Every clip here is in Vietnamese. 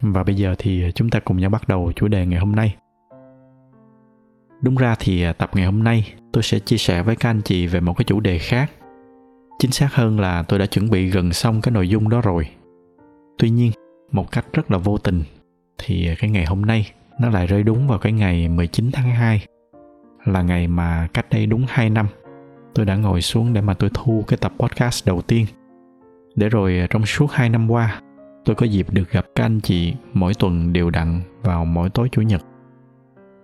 và bây giờ thì chúng ta cùng nhau bắt đầu chủ đề ngày hôm nay. Đúng ra thì à, tập ngày hôm nay tôi sẽ chia sẻ với các anh chị về một cái chủ đề khác. Chính xác hơn là tôi đã chuẩn bị gần xong cái nội dung đó rồi. Tuy nhiên, một cách rất là vô tình thì cái ngày hôm nay nó lại rơi đúng vào cái ngày 19 tháng 2 là ngày mà cách đây đúng 2 năm tôi đã ngồi xuống để mà tôi thu cái tập podcast đầu tiên. Để rồi à, trong suốt 2 năm qua tôi có dịp được gặp các anh chị mỗi tuần đều đặn vào mỗi tối chủ nhật.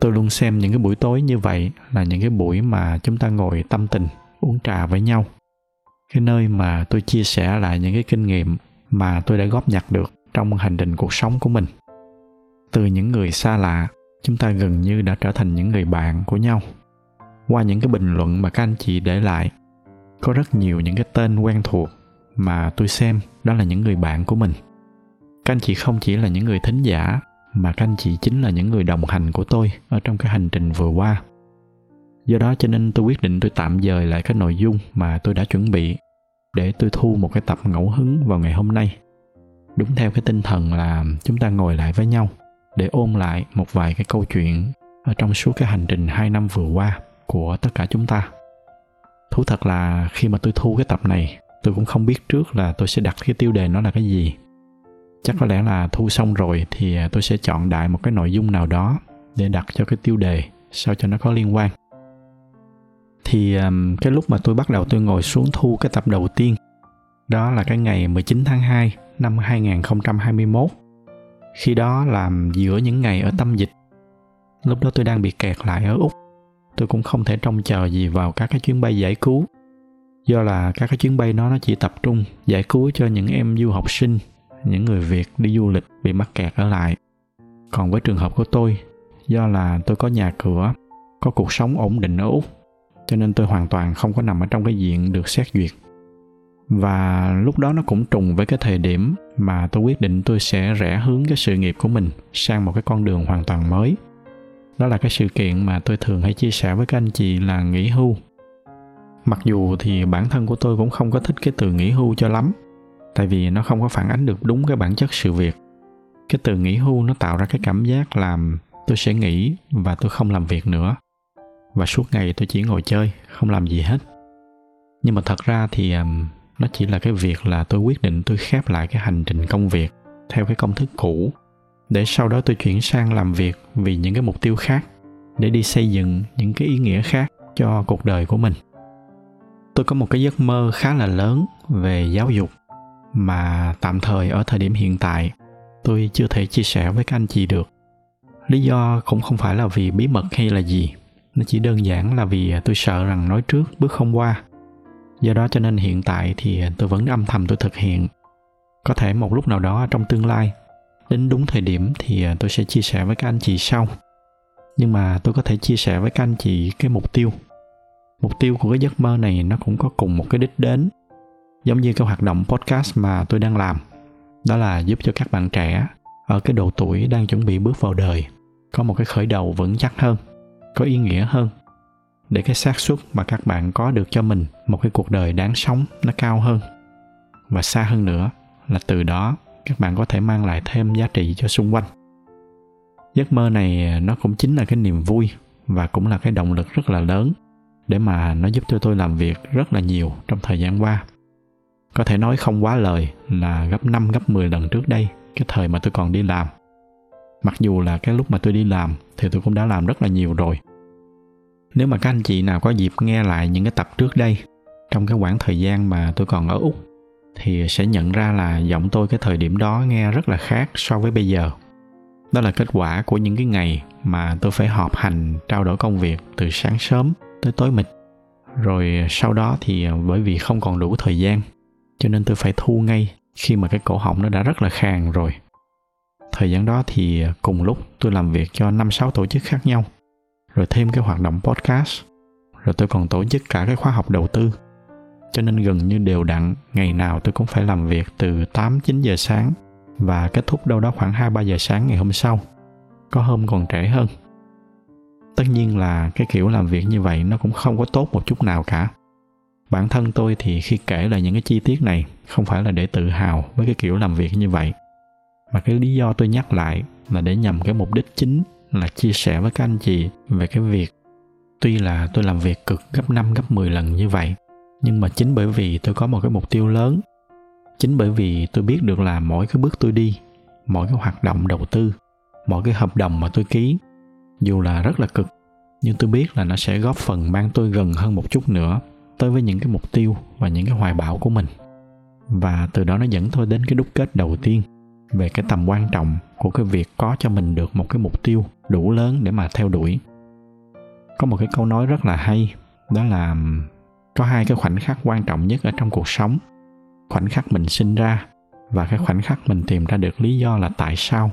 Tôi luôn xem những cái buổi tối như vậy là những cái buổi mà chúng ta ngồi tâm tình, uống trà với nhau. Cái nơi mà tôi chia sẻ lại những cái kinh nghiệm mà tôi đã góp nhặt được trong hành trình cuộc sống của mình. Từ những người xa lạ, chúng ta gần như đã trở thành những người bạn của nhau. Qua những cái bình luận mà các anh chị để lại, có rất nhiều những cái tên quen thuộc mà tôi xem đó là những người bạn của mình các anh chị không chỉ là những người thính giả, mà các anh chị chính là những người đồng hành của tôi ở trong cái hành trình vừa qua. Do đó cho nên tôi quyết định tôi tạm dời lại cái nội dung mà tôi đã chuẩn bị để tôi thu một cái tập ngẫu hứng vào ngày hôm nay. Đúng theo cái tinh thần là chúng ta ngồi lại với nhau để ôn lại một vài cái câu chuyện ở trong suốt cái hành trình hai năm vừa qua của tất cả chúng ta. Thú thật là khi mà tôi thu cái tập này, tôi cũng không biết trước là tôi sẽ đặt cái tiêu đề nó là cái gì chắc có lẽ là thu xong rồi thì à, tôi sẽ chọn đại một cái nội dung nào đó để đặt cho cái tiêu đề sao cho nó có liên quan. Thì um, cái lúc mà tôi bắt đầu tôi ngồi xuống thu cái tập đầu tiên đó là cái ngày 19 tháng 2 năm 2021 khi đó làm giữa những ngày ở tâm dịch lúc đó tôi đang bị kẹt lại ở úc. Tôi cũng không thể trông chờ gì vào các cái chuyến bay giải cứu. Do là các cái chuyến bay nó nó chỉ tập trung giải cứu cho những em du học sinh những người Việt đi du lịch bị mắc kẹt ở lại. Còn với trường hợp của tôi, do là tôi có nhà cửa, có cuộc sống ổn định ở Úc, cho nên tôi hoàn toàn không có nằm ở trong cái diện được xét duyệt. Và lúc đó nó cũng trùng với cái thời điểm mà tôi quyết định tôi sẽ rẽ hướng cái sự nghiệp của mình sang một cái con đường hoàn toàn mới. Đó là cái sự kiện mà tôi thường hay chia sẻ với các anh chị là nghỉ hưu. Mặc dù thì bản thân của tôi cũng không có thích cái từ nghỉ hưu cho lắm, tại vì nó không có phản ánh được đúng cái bản chất sự việc. Cái từ nghỉ hưu nó tạo ra cái cảm giác làm tôi sẽ nghỉ và tôi không làm việc nữa. Và suốt ngày tôi chỉ ngồi chơi không làm gì hết. Nhưng mà thật ra thì um, nó chỉ là cái việc là tôi quyết định tôi khép lại cái hành trình công việc theo cái công thức cũ. Để sau đó tôi chuyển sang làm việc vì những cái mục tiêu khác để đi xây dựng những cái ý nghĩa khác cho cuộc đời của mình. Tôi có một cái giấc mơ khá là lớn về giáo dục mà tạm thời ở thời điểm hiện tại, tôi chưa thể chia sẻ với các anh chị được. Lý do cũng không phải là vì bí mật hay là gì, nó chỉ đơn giản là vì tôi sợ rằng nói trước bước không qua. Do đó cho nên hiện tại thì tôi vẫn âm thầm tôi thực hiện. Có thể một lúc nào đó trong tương lai, đến đúng thời điểm thì tôi sẽ chia sẻ với các anh chị sau. Nhưng mà tôi có thể chia sẻ với các anh chị cái mục tiêu. Mục tiêu của cái giấc mơ này nó cũng có cùng một cái đích đến giống như cái hoạt động podcast mà tôi đang làm. Đó là giúp cho các bạn trẻ ở cái độ tuổi đang chuẩn bị bước vào đời có một cái khởi đầu vững chắc hơn, có ý nghĩa hơn. Để cái xác suất mà các bạn có được cho mình một cái cuộc đời đáng sống nó cao hơn. Và xa hơn nữa là từ đó các bạn có thể mang lại thêm giá trị cho xung quanh. Giấc mơ này à, nó cũng chính là cái niềm vui và cũng là cái động lực rất là lớn để mà nó giúp cho tôi làm việc rất là nhiều trong thời gian qua có thể nói không quá lời là gấp 5 gấp 10 lần trước đây, cái thời mà tôi còn đi làm. Mặc dù là cái lúc mà tôi đi làm thì tôi cũng đã làm rất là nhiều rồi. Nếu mà các anh chị nào có dịp nghe lại những cái tập trước đây, trong cái khoảng thời gian mà tôi còn ở úc, thì sẽ nhận ra là giọng tôi cái thời điểm đó nghe rất là khác so với bây giờ. Đó là kết quả của những cái ngày mà tôi phải họp hành, trao đổi công việc từ sáng sớm tới tối mịt. Rồi sau đó thì bởi vì không còn đủ thời gian cho nên tôi phải thu ngay khi mà cái cổ họng nó đã rất là khàn rồi thời gian đó thì cùng lúc tôi làm việc cho năm sáu tổ chức khác nhau, rồi thêm cái hoạt động podcast, rồi tôi còn tổ chức cả cái khóa học đầu tư cho nên gần như đều đặn, ngày nào tôi cũng phải làm việc từ 8 9 giờ sáng và kết thúc đâu đó khoảng 2 3 giờ sáng ngày hôm sau. Có hôm còn trễ hơn. Tất nhiên là cái kiểu làm việc như vậy nó cũng không có tốt một chút nào cả. Bản thân tôi thì khi kể lại những cái chi tiết này, không phải là để tự hào với cái kiểu làm việc như vậy. Mà cái lý do tôi nhắc lại là để nhằm cái mục đích chính là chia sẻ với các anh chị về cái việc tuy là tôi làm việc cực gấp 5 gấp 10 lần như vậy, nhưng mà chính bởi vì tôi có một cái mục tiêu lớn, chính bởi vì tôi biết được là mỗi cái bước tôi đi, mỗi cái hoạt động đầu tư, mỗi cái hợp đồng mà tôi ký, dù là rất là cực, nhưng tôi biết là nó sẽ góp phần mang tôi gần hơn một chút nữa tới với những cái mục tiêu và những cái hoài bão của mình. Và từ đó nó dẫn tôi đến cái đúc kết đầu tiên về cái tầm quan trọng của cái việc có cho mình được một cái mục tiêu đủ lớn để mà theo đuổi. Có một cái câu nói rất là hay, đó là, có hai cái khoảnh khắc quan trọng nhất ở trong cuộc sống. Khoảnh khắc mình sinh ra và cái khoảnh khắc mình tìm ra được lý do là tại sao.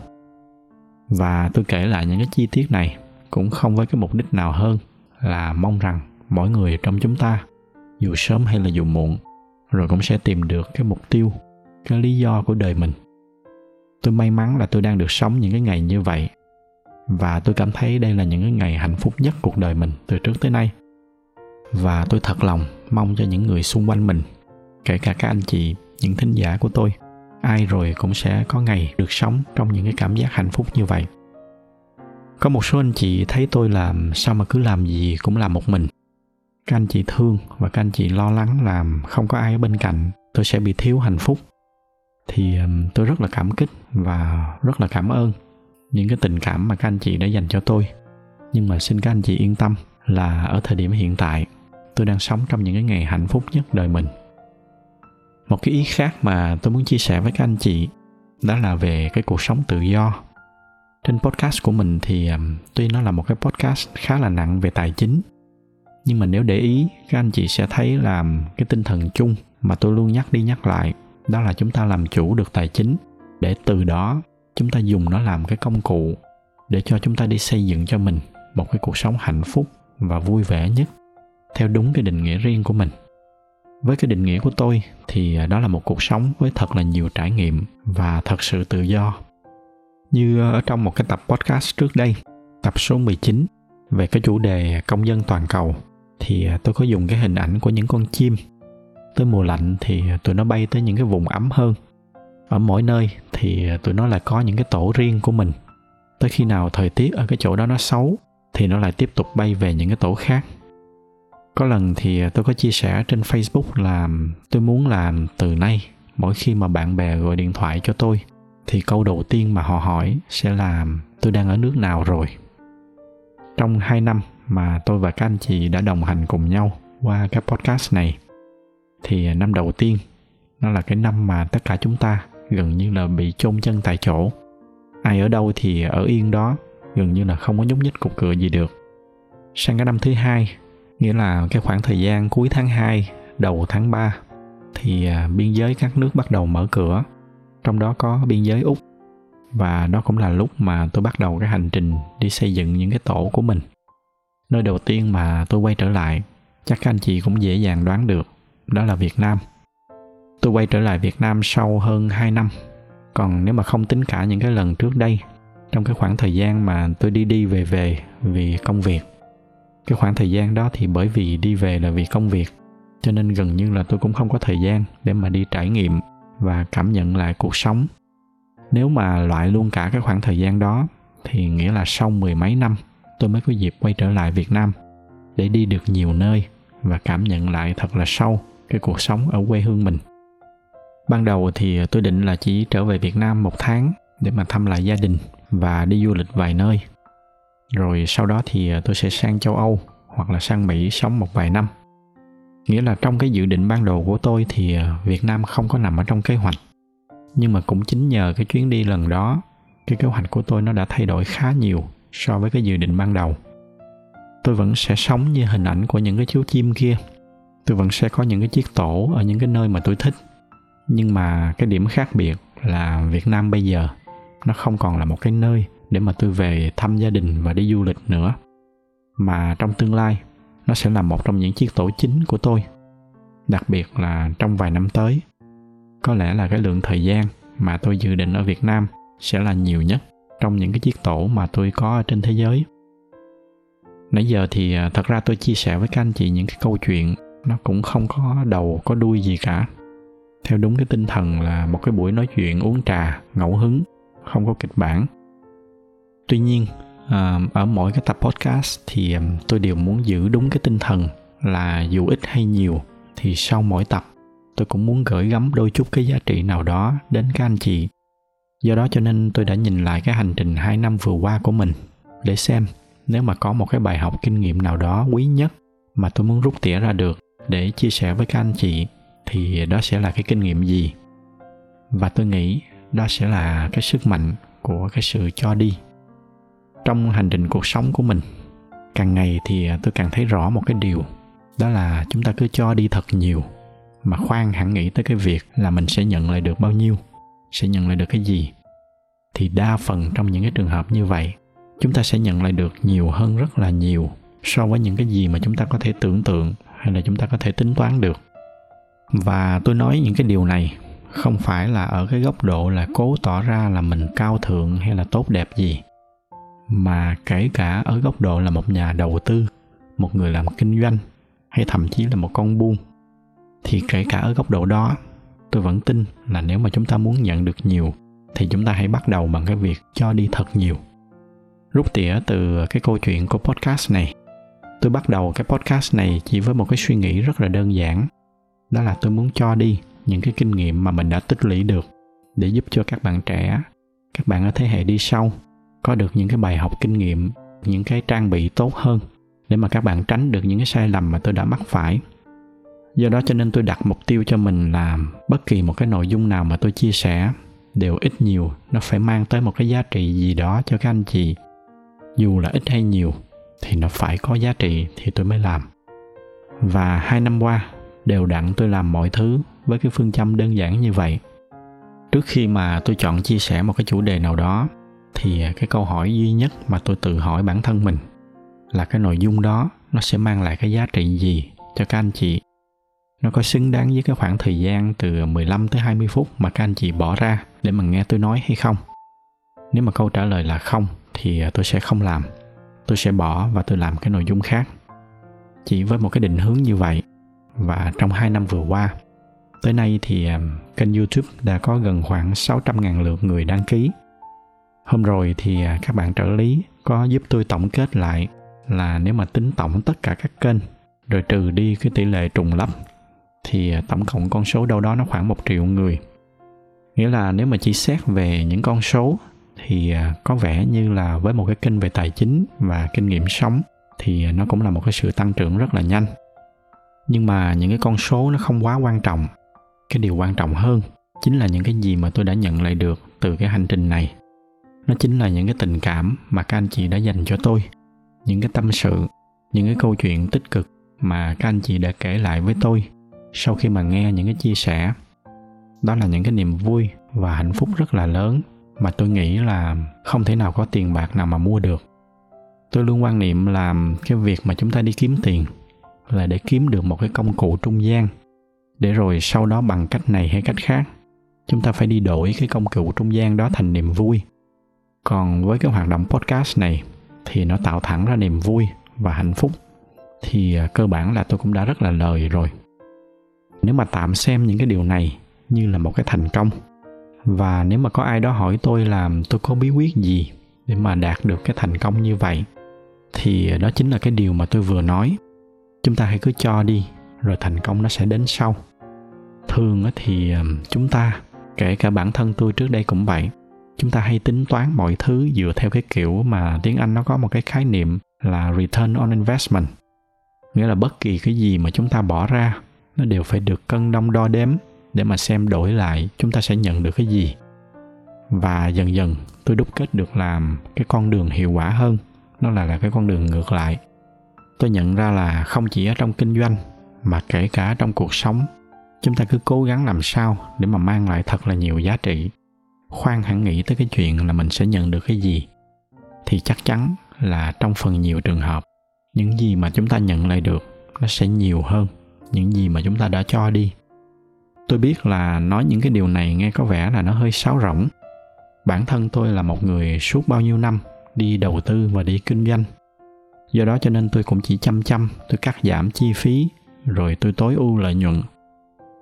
Và tôi kể lại những cái chi tiết này cũng không với cái mục đích nào hơn là mong rằng mỗi người trong chúng ta dù sớm hay là dù muộn, rồi cũng sẽ tìm được cái mục tiêu, cái lý do của đời mình. Tôi may mắn là tôi đang được sống những cái ngày như vậy, và tôi cảm thấy đây là những cái ngày hạnh phúc nhất cuộc đời mình từ trước tới nay. Và tôi thật lòng mong cho những người xung quanh mình, kể cả các anh chị, những thính giả của tôi, ai rồi cũng sẽ có ngày được sống trong những cái cảm giác hạnh phúc như vậy. Có một số anh chị thấy tôi làm sao mà cứ làm gì cũng làm một mình các anh chị thương và các anh chị lo lắng làm không có ai ở bên cạnh, tôi sẽ bị thiếu hạnh phúc. Thì tôi rất là cảm kích và rất là cảm ơn những cái tình cảm mà các anh chị đã dành cho tôi. Nhưng mà xin các anh chị yên tâm là ở thời điểm hiện tại, tôi đang sống trong những cái ngày hạnh phúc nhất đời mình. Một cái ý khác mà tôi muốn chia sẻ với các anh chị đó là về cái cuộc sống tự do. Trên podcast của mình thì tuy nó là một cái podcast khá là nặng về tài chính nhưng mà nếu để ý các anh chị sẽ thấy là cái tinh thần chung mà tôi luôn nhắc đi nhắc lại đó là chúng ta làm chủ được tài chính để từ đó chúng ta dùng nó làm cái công cụ để cho chúng ta đi xây dựng cho mình một cái cuộc sống hạnh phúc và vui vẻ nhất theo đúng cái định nghĩa riêng của mình với cái định nghĩa của tôi thì đó là một cuộc sống với thật là nhiều trải nghiệm và thật sự tự do. Như ở trong một cái tập podcast trước đây, tập số 19 về cái chủ đề công dân toàn cầu thì à, tôi có dùng cái hình ảnh của những con chim. Tới mùa lạnh thì tụi nó bay tới những cái vùng ấm hơn. Ở mỗi nơi thì tụi nó lại có những cái tổ riêng của mình. Tới khi nào thời tiết ở cái chỗ đó nó xấu thì nó lại tiếp tục bay về những cái tổ khác có lần thì tôi có chia sẻ trên facebook là tôi muốn làm từ nay, mỗi khi mà bạn bè gọi điện thoại cho tôi thì câu đầu tiên mà họ hỏi sẽ là, tôi đang ở nước nào rồi trong hai năm mà tôi và các anh chị đã đồng hành cùng nhau qua cái podcast này. Thì à, năm đầu tiên nó là cái năm mà tất cả chúng ta gần như là bị chôn chân tại chỗ. Ai ở đâu thì ở yên đó gần như là không có nhúc nhích cục cửa gì được. Sang cái năm thứ hai nghĩa là cái khoảng thời gian cuối tháng 2, đầu tháng 3 thì à, biên giới các nước bắt đầu mở cửa. Trong đó có biên giới úc và đó cũng là lúc mà tôi bắt đầu cái hành trình đi xây dựng những cái tổ của mình nơi đầu tiên mà tôi quay trở lại, chắc các anh chị cũng dễ dàng đoán được, đó là việt nam. Tôi quay trở lại việt nam sau hơn 2 năm. Còn nếu mà không tính cả những cái lần trước đây, trong cái khoảng thời gian mà tôi đi đi về về vì công việc. Cái khoảng thời gian đó thì bởi vì đi về là vì công việc, cho nên gần như là tôi cũng không có thời gian để mà đi trải nghiệm và cảm nhận lại cuộc sống. Nếu mà loại luôn cả cái khoảng thời gian đó, thì nghĩa là sau mười mấy năm tôi mới có dịp quay trở lại việt nam để đi được nhiều nơi và cảm nhận lại thật là sâu cái cuộc sống ở quê hương mình. Ban đầu thì tôi định là chỉ trở về việt nam một tháng để mà thăm lại gia đình và đi du lịch vài nơi. Rồi sau đó thì tôi sẽ sang châu âu hoặc là sang mỹ sống một vài năm. Nghĩa là trong cái dự định ban đầu của tôi thì việt nam không có nằm ở trong kế hoạch. Nhưng mà cũng chính nhờ cái chuyến đi lần đó, cái kế hoạch của tôi nó đã thay đổi khá nhiều so với cái dự định ban đầu. Tôi vẫn sẽ sống như hình ảnh của những cái chú chim kia. Tôi vẫn sẽ có những cái chiếc tổ ở những cái nơi mà tôi thích. Nhưng mà cái điểm khác biệt là việt nam bây giờ, nó không còn là một cái nơi để mà tôi về thăm gia đình và đi du lịch nữa. Mà trong tương lai, nó sẽ là một trong những chiếc tổ chính của tôi. Đặc biệt là trong vài năm tới, có lẽ là cái lượng thời gian mà tôi dự định ở việt nam sẽ là nhiều nhất trong những cái chiếc tổ mà tôi có ở trên thế giới. Nãy giờ thì à, thật ra tôi chia sẻ với các anh chị những cái câu chuyện, nó cũng không có đầu, có đuôi gì cả. Theo đúng cái tinh thần là một cái buổi nói chuyện uống trà, ngẫu hứng, không có kịch bản. Tuy nhiên à, ở mỗi cái tập podcast thì à, tôi đều muốn giữ đúng cái tinh thần là dù ít hay nhiều thì sau mỗi tập, tôi cũng muốn gửi gắm đôi chút cái giá trị nào đó đến các anh chị do đó cho nên tôi đã nhìn lại cái hành trình 2 năm vừa qua của mình, để xem nếu mà có một cái bài học kinh nghiệm nào đó quý nhất mà tôi muốn rút tỉa ra được để chia sẻ với các anh chị, thì đó sẽ là cái kinh nghiệm gì? Và tôi nghĩ đó sẽ là cái sức mạnh của cái sự cho đi trong hành trình cuộc sống của mình. Càng ngày thì tôi càng thấy rõ một cái điều, đó là chúng ta cứ cho đi thật nhiều, mà khoan hẳn nghĩ tới cái việc là mình sẽ nhận lại được bao nhiêu sẽ nhận lại được cái gì? Thì đa phần trong những cái trường hợp như vậy, chúng ta sẽ nhận lại được nhiều hơn rất là nhiều so với những cái gì mà chúng ta có thể tưởng tượng hay là chúng ta có thể tính toán được. Và tôi nói những cái điều này không phải là ở cái góc độ là cố tỏ ra là mình cao thượng hay là tốt đẹp gì, mà kể cả ở góc độ là một nhà đầu tư, một người làm kinh doanh hay thậm chí là một con buôn, thì kể cả ở góc độ đó tôi vẫn tin là nếu mà chúng ta muốn nhận được nhiều, thì chúng ta hãy bắt đầu bằng cái việc cho đi thật nhiều. Rút tỉa từ cái câu chuyện của podcast này. Tôi bắt đầu cái podcast này chỉ với một cái suy nghĩ rất là đơn giản. Đó là tôi muốn cho đi những cái kinh nghiệm mà mình đã tích lũy được để giúp cho các bạn trẻ, các bạn ở thế hệ đi sau có được những cái bài học kinh nghiệm, những cái trang bị tốt hơn để mà các bạn tránh được những cái sai lầm mà tôi đã mắc phải do đó cho nên tôi đặt mục tiêu cho mình là bất kỳ một cái nội dung nào mà tôi chia sẻ đều ít nhiều, nó phải mang tới một cái giá trị gì đó cho các anh chị. Dù là ít hay nhiều thì nó phải có giá trị thì tôi mới làm. Và hai năm qua, đều đặn tôi làm mọi thứ với cái phương châm đơn giản như vậy. Trước khi mà tôi chọn chia sẻ một cái chủ đề nào đó, thì cái câu hỏi duy nhất mà tôi tự hỏi bản thân mình là cái nội dung đó nó sẽ mang lại cái giá trị gì cho các anh chị? Nó có xứng đáng với cái khoảng thời gian từ 15 tới 20 phút mà các anh chị bỏ ra để mà nghe tôi nói hay không? Nếu mà câu trả lời là không, thì à, tôi sẽ không làm. Tôi sẽ bỏ và tôi làm cái nội dung khác. Chỉ với một cái định hướng như vậy và trong 2 năm vừa qua, tới nay thì à, kênh YouTube đã có gần khoảng 600.000 lượt người đăng ký. Hôm rồi thì à, các bạn trợ lý có giúp tôi tổng kết lại là nếu mà tính tổng tất cả các kênh, rồi trừ đi cái tỷ lệ trùng lắp thì à, tổng cộng con số đâu đó nó khoảng một triệu người. Nghĩa là nếu mà chỉ xét về những con số thì à, có vẻ như là với một cái kênh về tài chính và kinh nghiệm sống thì à, nó cũng là một cái sự tăng trưởng rất là nhanh. Nhưng mà những cái con số nó không quá quan trọng. Cái điều quan trọng hơn chính là những cái gì mà tôi đã nhận lại được từ cái hành trình này. Nó chính là những cái tình cảm mà các anh chị đã dành cho tôi, những cái tâm sự, những cái câu chuyện tích cực mà các anh chị đã kể lại với tôi sau khi mà nghe những cái chia sẻ. Đó là những cái niềm vui và hạnh phúc rất là lớn mà tôi nghĩ là không thể nào có tiền bạc nào mà mua được. Tôi luôn quan niệm là cái việc mà chúng ta đi kiếm tiền là để kiếm được một cái công cụ trung gian. Để rồi sau đó bằng cách này hay cách khác, chúng ta phải đi đổi cái công cụ trung gian đó thành niềm vui. Còn với cái hoạt động podcast này thì nó tạo thẳng ra niềm vui và hạnh phúc. Thì à, cơ bản là tôi cũng đã rất là lời rồi nếu mà tạm xem những cái điều này như là một cái thành công, và nếu mà có ai đó hỏi tôi là tôi có bí quyết gì để mà đạt được cái thành công như vậy, thì đó chính là cái điều mà tôi vừa nói. Chúng ta hãy cứ cho đi, rồi thành công nó sẽ đến sau. Thường thì chúng ta, kể cả bản thân tôi trước đây cũng vậy, chúng ta hay tính toán mọi thứ dựa theo cái kiểu mà tiếng anh nó có một cái khái niệm là return on investment. Nghĩa là bất kỳ cái gì mà chúng ta bỏ ra nó đều phải được cân đong đo đếm để mà xem đổi lại chúng ta sẽ nhận được cái gì. Và dần dần, tôi đúc kết được làm cái con đường hiệu quả hơn. Nó là là cái con đường ngược lại. Tôi nhận ra là không chỉ ở trong kinh doanh, mà kể cả trong cuộc sống, chúng ta cứ cố gắng làm sao để mà mang lại thật là nhiều giá trị. Khoan hẳn nghĩ tới cái chuyện là mình sẽ nhận được cái gì, thì chắc chắn là trong phần nhiều trường hợp, những gì mà chúng ta nhận lại được nó sẽ nhiều hơn những gì mà chúng ta đã cho đi. Tôi biết là nói những cái điều này nghe có vẻ là nó hơi sáo rỗng. Bản thân tôi là một người suốt bao nhiêu năm đi đầu tư và đi kinh doanh. Do đó cho nên tôi cũng chỉ chăm chăm, tôi cắt giảm chi phí, rồi tôi tối ưu lợi nhuận.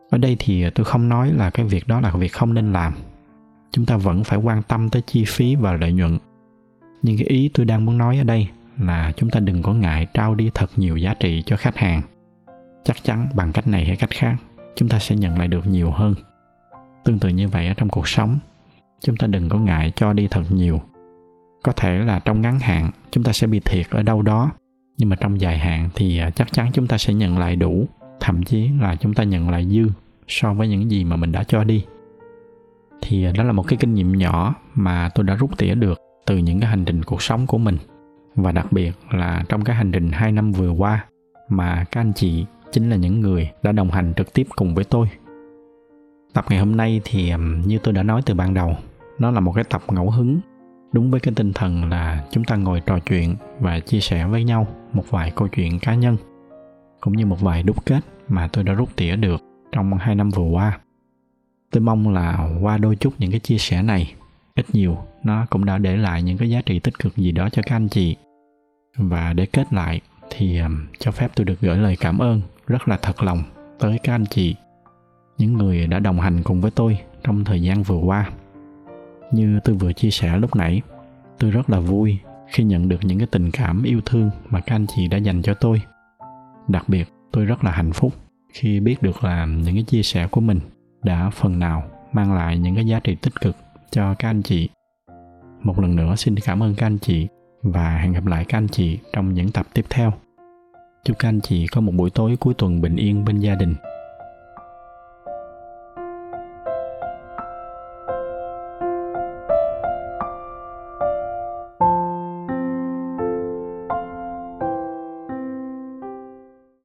Ở đây thì tôi không nói là cái việc đó là việc không nên làm. Chúng ta vẫn phải quan tâm tới chi phí và lợi nhuận. Nhưng cái ý tôi đang muốn nói ở đây là chúng ta đừng có ngại trao đi thật nhiều giá trị cho khách hàng chắc chắn bằng cách này hay cách khác, chúng ta sẽ nhận lại được nhiều hơn. Tương tự như vậy ở trong cuộc sống, chúng ta đừng có ngại cho đi thật nhiều. Có thể là trong ngắn hạn, chúng ta sẽ bị thiệt ở đâu đó, nhưng mà trong dài hạn thì à, chắc chắn chúng ta sẽ nhận lại đủ, thậm chí là chúng ta nhận lại dư so với những gì mà mình đã cho đi. Thì à, đó là một cái kinh nghiệm nhỏ mà tôi đã rút tỉa được từ những cái hành trình cuộc sống của mình. Và đặc biệt là trong cái hành trình 2 năm vừa qua mà các anh chị chính là những người đã đồng hành trực tiếp cùng với tôi. Tập ngày hôm nay thì như tôi đã nói từ ban đầu, nó là một cái tập ngẫu hứng đúng với cái tinh thần là chúng ta ngồi trò chuyện và chia sẻ với nhau một vài câu chuyện cá nhân cũng như một vài đúc kết mà tôi đã rút tỉa được trong hai năm vừa qua. Tôi mong là qua đôi chút những cái chia sẻ này, ít nhiều nó cũng đã để lại những cái giá trị tích cực gì đó cho các anh chị. Và để kết lại thì cho phép tôi được gửi lời cảm ơn rất là thật lòng tới các anh chị, những người đã đồng hành cùng với tôi trong thời gian vừa qua. Như tôi vừa chia sẻ lúc nãy, tôi rất là vui khi nhận được những cái tình cảm yêu thương mà các anh chị đã dành cho tôi. Đặc biệt, tôi rất là hạnh phúc khi biết được là những cái chia sẻ của mình đã phần nào mang lại những cái giá trị tích cực cho các anh chị. Một lần nữa xin cảm ơn các anh chị và hẹn gặp lại các anh chị trong những tập tiếp theo. Chúc các anh chị có một buổi tối cuối tuần bình yên bên gia đình.